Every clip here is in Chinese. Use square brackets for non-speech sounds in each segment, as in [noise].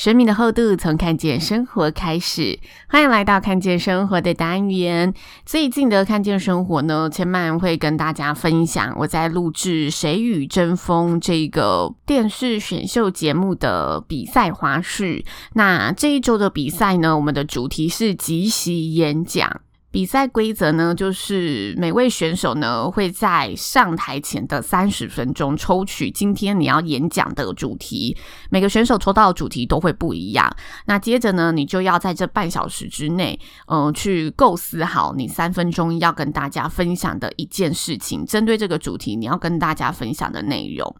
生命的厚度，从看见生活开始。欢迎来到看见生活的单元。最近的看见生活呢，千曼会跟大家分享我在录制《谁与争锋》这个电视选秀节目的比赛花絮。那这一周的比赛呢，我们的主题是即席演讲。比赛规则呢，就是每位选手呢会在上台前的三十分钟抽取今天你要演讲的主题，每个选手抽到的主题都会不一样。那接着呢，你就要在这半小时之内，嗯、去构思好你三分钟要跟大家分享的一件事情，针对这个主题你要跟大家分享的内容。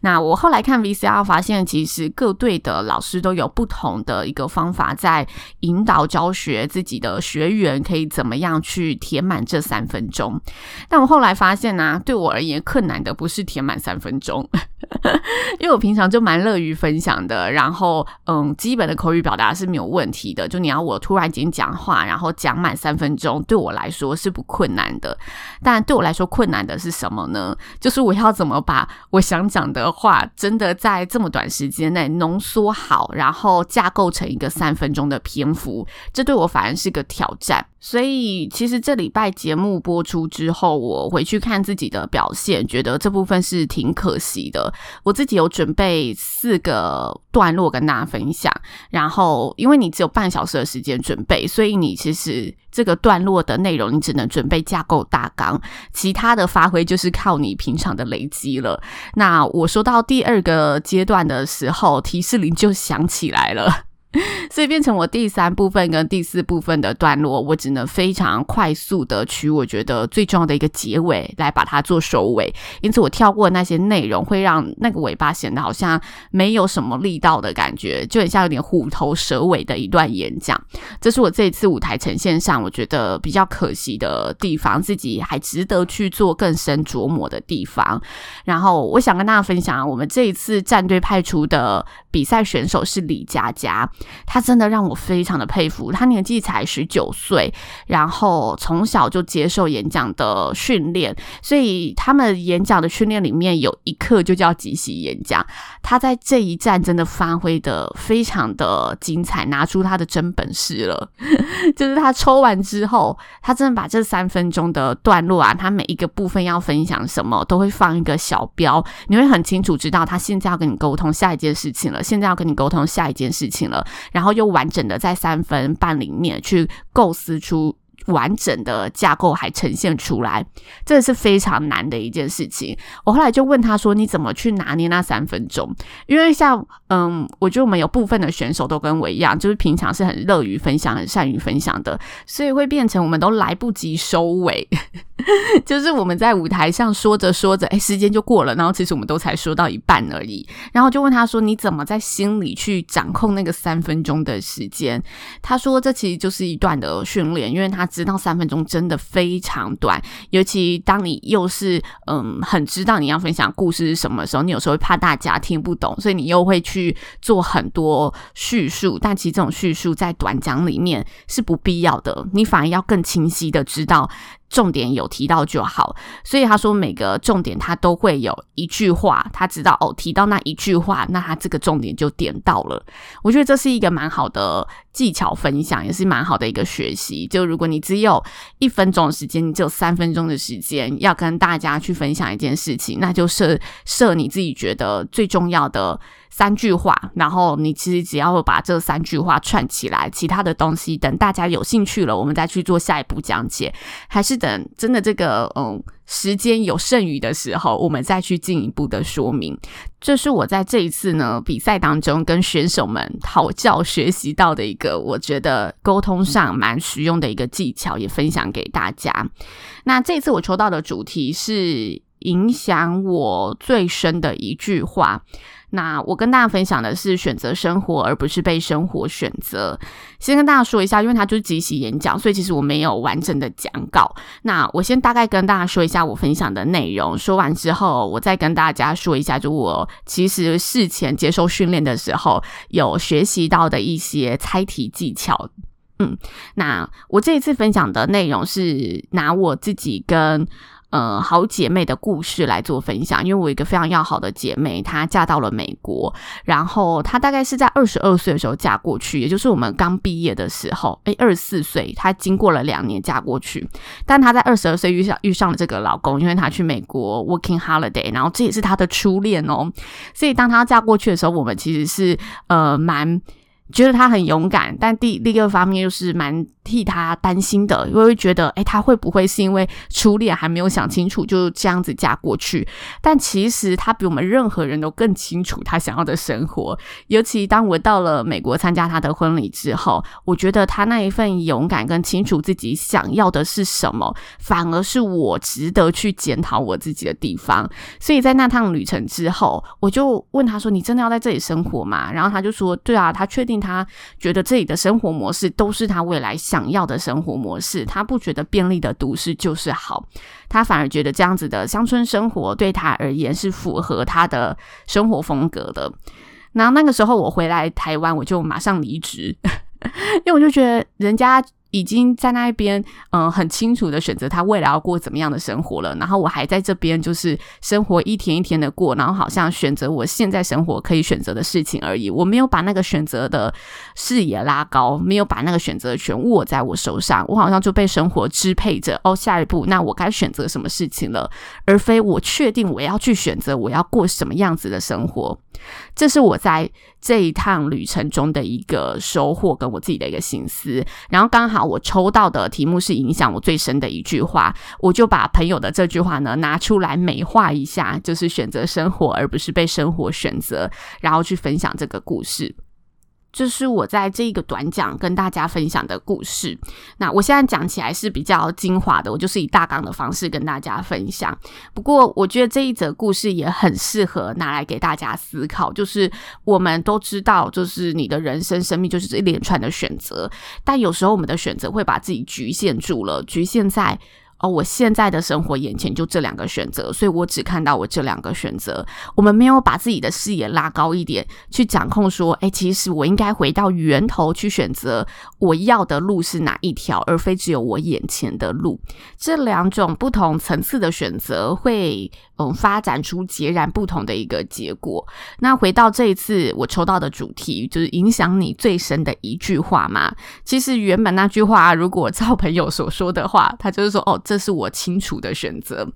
那我后来看 VCR 发现，其实各队的老师都有不同的一个方法，在引导教学自己的学员可以怎么。怎么样去填满这三分钟？但我后来发现呢、对我而言困难的不是填满三分钟，[laughs] 因为我平常就蛮乐于分享的。然后，嗯，基本的口语表达是没有问题的。就你要我突然间讲话，然后讲满三分钟，对我来说是不困难的。但对我来说困难的是什么呢？就是我要怎么把我想讲的话，真的在这么短时间内浓缩好，然后架构成一个三分钟的篇幅，这对我反而是个挑战。所以，其实这礼拜节目播出之后，我回去看自己的表现，觉得这部分是挺可惜的。我自己有准备四个段落跟大家分享，然后因为你只有半小时的时间准备，所以你其实这个段落的内容你只能准备架构大纲，其他的发挥就是靠你平常的累积了。那我说到第二个阶段的时候，提示铃就响起来了。[laughs] 所以变成我第三部分跟第四部分的段落，我只能非常快速的取我觉得最重要的一个结尾来把它做收尾。因此我跳过那些内容，会让那个尾巴显得好像没有什么力道的感觉，就很像有点虎头蛇尾的一段演讲。这是我这一次舞台呈现上我觉得比较可惜的地方，自己还值得去做更深琢磨的地方。然后我想跟大家分享，我们这一次战队派出的比赛选手是李佳佳。他真的让我非常的佩服，他年纪才十九岁，然后从小就接受演讲的训练，所以他们演讲的训练里面有一课就叫即席演讲。他在这一站真的发挥的非常的精彩，拿出他的真本事了。[laughs] 就是他抽完之后，他真的把这三分钟的段落啊，他每一个部分要分享什么，都会放一个小标，你会很清楚知道他现在要跟你沟通下一件事情了，现在要跟你沟通下一件事情了。然后又完整的在三分半里面去构思出完整的架构，还呈现出来，这是非常难的一件事情。我后来就问他说：“你怎么去拿捏那三分钟？”因为像嗯，我觉得我们有部分的选手都跟我一样，就是平常是很乐于分享、很善于分享的，所以会变成我们都来不及收尾。[laughs] 就是我们在舞台上说着说着，哎，时间就过了，然后其实我们都才说到一半而已。然后就问他说：“你怎么在心里去掌控那个三分钟的时间？”他说：“这其实就是一段的训练，因为他知道三分钟真的非常短，尤其当你又是嗯很知道你要分享故事是什么时候，你有时候会怕大家听不懂，所以你又会去做很多叙述。但其实这种叙述在短讲里面是不必要的，你反而要更清晰的知道。”重点有提到就好，所以他说每个重点他都会有一句话，他知道哦，提到那一句话，那他这个重点就点到了。我觉得这是一个蛮好的技巧分享，也是蛮好的一个学习。就如果你只有一分钟的时间，你只有三分钟的时间要跟大家去分享一件事情，那就设设你自己觉得最重要的三句话，然后你其实只要把这三句话串起来，其他的东西等大家有兴趣了，我们再去做下一步讲解，还是等真的这个嗯时间有剩余的时候，我们再去进一步的说明。这是我在这一次呢比赛当中跟选手们讨教学习到的一个，我觉得沟通上蛮实用的一个技巧，也分享给大家。那这次我抽到的主题是影响我最深的一句话。那我跟大家分享的是选择生活，而不是被生活选择。先跟大家说一下，因为它就是即席演讲，所以其实我没有完整的讲稿。那我先大概跟大家说一下我分享的内容，说完之后，我再跟大家说一下，就我其实事前接受训练的时候有学习到的一些猜题技巧。嗯，那我这一次分享的内容是拿我自己跟。呃，好姐妹的故事来做分享，因为我一个非常要好的姐妹，她嫁到了美国，然后她大概是在二十二岁的时候嫁过去，也就是我们刚毕业的时候，诶，二十四岁，她经过了两年嫁过去，但她在二十二岁遇上遇上了这个老公，因为她去美国 working holiday，然后这也是她的初恋哦，所以当她嫁过去的时候，我们其实是呃蛮觉得她很勇敢，但第第二方面又是蛮。替他担心的，因为觉得，诶，他会不会是因为初恋还没有想清楚，就这样子嫁过去？但其实他比我们任何人都更清楚他想要的生活。尤其当我到了美国参加他的婚礼之后，我觉得他那一份勇敢跟清楚自己想要的是什么，反而是我值得去检讨我自己的地方。所以在那趟旅程之后，我就问他说：“你真的要在这里生活吗？”然后他就说：“对啊，他确定他觉得这里的生活模式都是他未来。”想要的生活模式，他不觉得便利的都市就是好，他反而觉得这样子的乡村生活对他而言是符合他的生活风格的。然后那个时候我回来台湾，我就马上离职，[laughs] 因为我就觉得人家。已经在那边，嗯、呃，很清楚的选择他未来要过怎么样的生活了。然后我还在这边，就是生活一天一天的过，然后好像选择我现在生活可以选择的事情而已。我没有把那个选择的视野拉高，没有把那个选择权握在我手上。我好像就被生活支配着。哦，[laughs] 下一步，那我该选择什么事情了？而非我确定我要去选择我要过什么样子的生活。这是我在这一趟旅程中的一个收获，跟我自己的一个心思。然后刚好我抽到的题目是影响我最深的一句话，我就把朋友的这句话呢拿出来美化一下，就是选择生活而不是被生活选择，然后去分享这个故事。这是我在这一个短讲跟大家分享的故事。那我现在讲起来是比较精华的，我就是以大纲的方式跟大家分享。不过，我觉得这一则故事也很适合拿来给大家思考。就是我们都知道，就是你的人生、生命就是这一连串的选择，但有时候我们的选择会把自己局限住了，局限在。哦，我现在的生活眼前就这两个选择，所以我只看到我这两个选择。我们没有把自己的视野拉高一点，去掌控说，诶，其实我应该回到源头去选择我要的路是哪一条，而非只有我眼前的路。这两种不同层次的选择会。嗯，发展出截然不同的一个结果。那回到这一次我抽到的主题，就是影响你最深的一句话嘛。其实原本那句话，如果照朋友所说的话，他就是说：“哦，这是我清楚的选择。”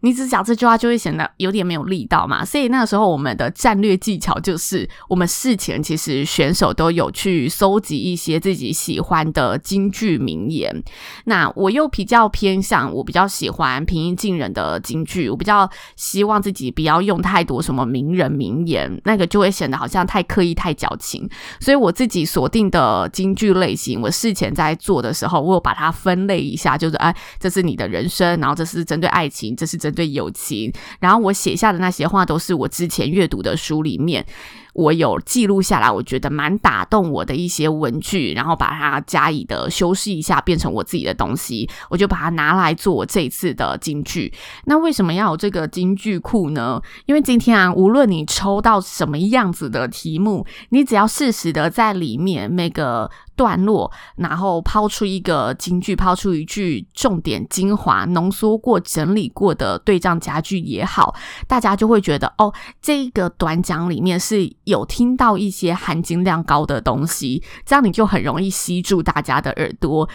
你只讲这句话就会显得有点没有力道嘛，所以那个时候我们的战略技巧就是，我们事前其实选手都有去搜集一些自己喜欢的金句名言。那我又比较偏向，我比较喜欢平易近人的金句，我比较希望自己不要用太多什么名人名言，那个就会显得好像太刻意、太矫情。所以我自己锁定的金句类型，我事前在做的时候，我有把它分类一下，就是哎，这是你的人生，然后这是针对爱情，这是。针对友情，然后我写下的那些话都是我之前阅读的书里面。我有记录下来，我觉得蛮打动我的一些文句，然后把它加以的修饰一下，变成我自己的东西，我就把它拿来做我这一次的金句。那为什么要有这个金句库呢？因为今天啊，无论你抽到什么样子的题目，你只要适时的在里面每个段落，然后抛出一个金句，抛出一句重点精华、浓缩过、整理过的对仗家具也好，大家就会觉得哦，这个短讲里面是。有听到一些含金量高的东西，这样你就很容易吸住大家的耳朵。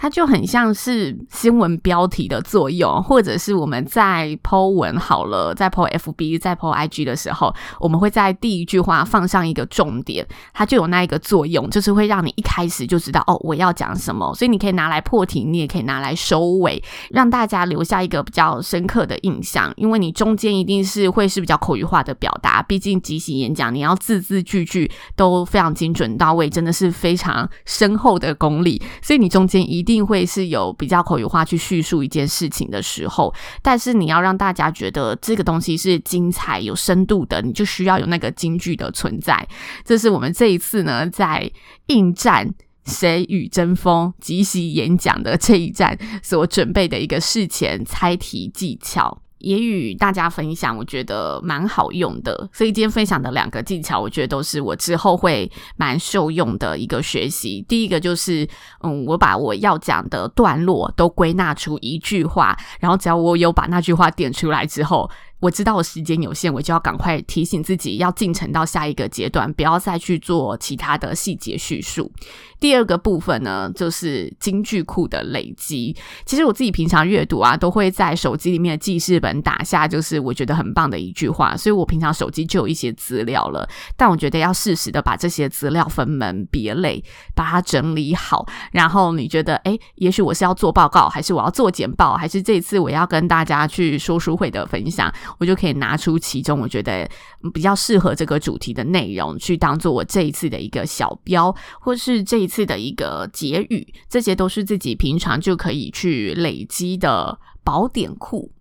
它就很像是新闻标题的作用，或者是我们在 po 文好了，在 po FB、在 po IG 的时候，我们会在第一句话放上一个重点，它就有那一个作用，就是会让你一开始就知道哦，我要讲什么。所以你可以拿来破题，你也可以拿来收尾，让大家留下一个比较深刻的印象。因为你中间一定是会是比较口语化的表达，毕竟即席演讲，你要字字句句都非常精准到位，真的是非常深厚的功力。所以你中间一。一定会是有比较口语化去叙述一件事情的时候，但是你要让大家觉得这个东西是精彩、有深度的，你就需要有那个金句的存在。这是我们这一次呢，在应战谁与争锋即席演讲的这一战所准备的一个事前猜题技巧。也与大家分享，我觉得蛮好用的。所以今天分享的两个技巧，我觉得都是我之后会蛮受用的一个学习。第一个就是，嗯，我把我要讲的段落都归纳出一句话，然后只要我有把那句话点出来之后。我知道我时间有限，我就要赶快提醒自己要进程到下一个阶段，不要再去做其他的细节叙述。第二个部分呢，就是金句库的累积。其实我自己平常阅读啊，都会在手机里面的记事本打下，就是我觉得很棒的一句话，所以我平常手机就有一些资料了。但我觉得要适时的把这些资料分门别类，把它整理好。然后你觉得，诶，也许我是要做报告，还是我要做简报，还是这次我要跟大家去说书会的分享？我就可以拿出其中我觉得比较适合这个主题的内容，去当做我这一次的一个小标，或是这一次的一个结语，这些都是自己平常就可以去累积的宝典库。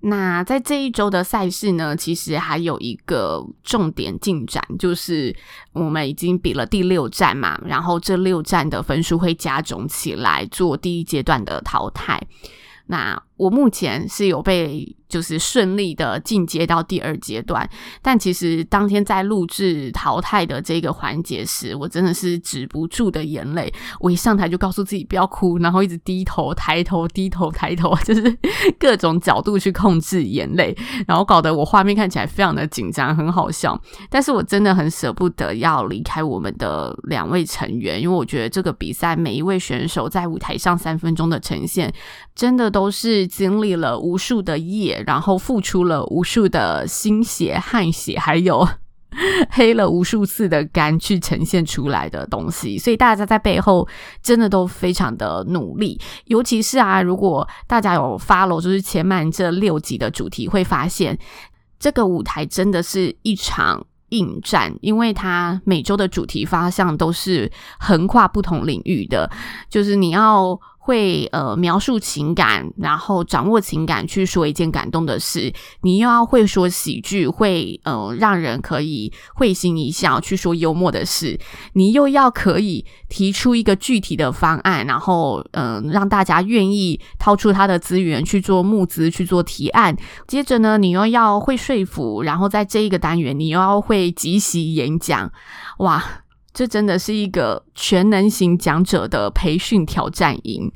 那在这一周的赛事呢，其实还有一个重点进展，就是我们已经比了第六站嘛，然后这六站的分数会加总起来做第一阶段的淘汰。那我目前是有被。就是顺利的进阶到第二阶段，但其实当天在录制淘汰的这个环节时，我真的是止不住的眼泪。我一上台就告诉自己不要哭，然后一直低头抬头低头 [laughs] 抬头，就是各种角度去控制眼泪，然后搞得我画面看起来非常的紧张，很好笑。但是我真的很舍不得要离开我们的两位成员，因为我觉得这个比赛每一位选手在舞台上三分钟的呈现，真的都是经历了无数的夜。然后付出了无数的心血、汗血，还有 [laughs] 黑了无数次的肝去呈现出来的东西，所以大家在背后真的都非常的努力。尤其是啊，如果大家有 follow 就是千曼这六集的主题，会发现这个舞台真的是一场硬战，因为它每周的主题方向都是横跨不同领域的，就是你要。会呃描述情感，然后掌握情感去说一件感动的事。你又要会说喜剧，会呃让人可以会心一笑去说幽默的事。你又要可以提出一个具体的方案，然后嗯、让大家愿意掏出他的资源去做募资去做提案。接着呢，你又要会说服，然后在这一个单元你又要会即席演讲。哇！这真的是一个全能型讲者的培训挑战营。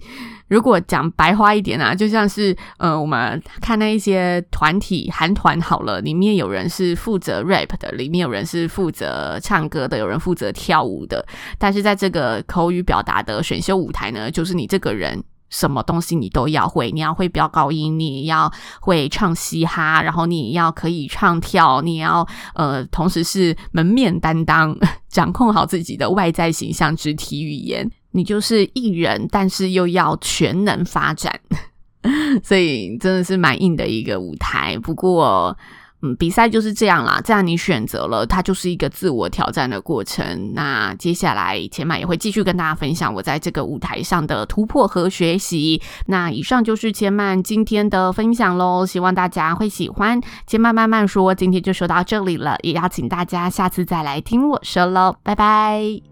如果讲白话一点啊，就像是呃，我们看那一些团体韩团好了，里面有人是负责 rap 的，里面有人是负责唱歌的，有人负责跳舞的。但是在这个口语表达的选秀舞台呢，就是你这个人。什么东西你都要会，你要会飙高音，你要会唱嘻哈，然后你要可以唱跳，你要呃，同时是门面担当，[laughs] 掌控好自己的外在形象、肢体语言。你就是艺人，但是又要全能发展，[laughs] 所以真的是蛮硬的一个舞台。不过。嗯，比赛就是这样啦。这样你选择了，它就是一个自我挑战的过程。那接下来千曼也会继续跟大家分享我在这个舞台上的突破和学习。那以上就是千曼今天的分享喽，希望大家会喜欢。千曼慢慢说，今天就说到这里了，也邀请大家下次再来听我说喽，拜拜。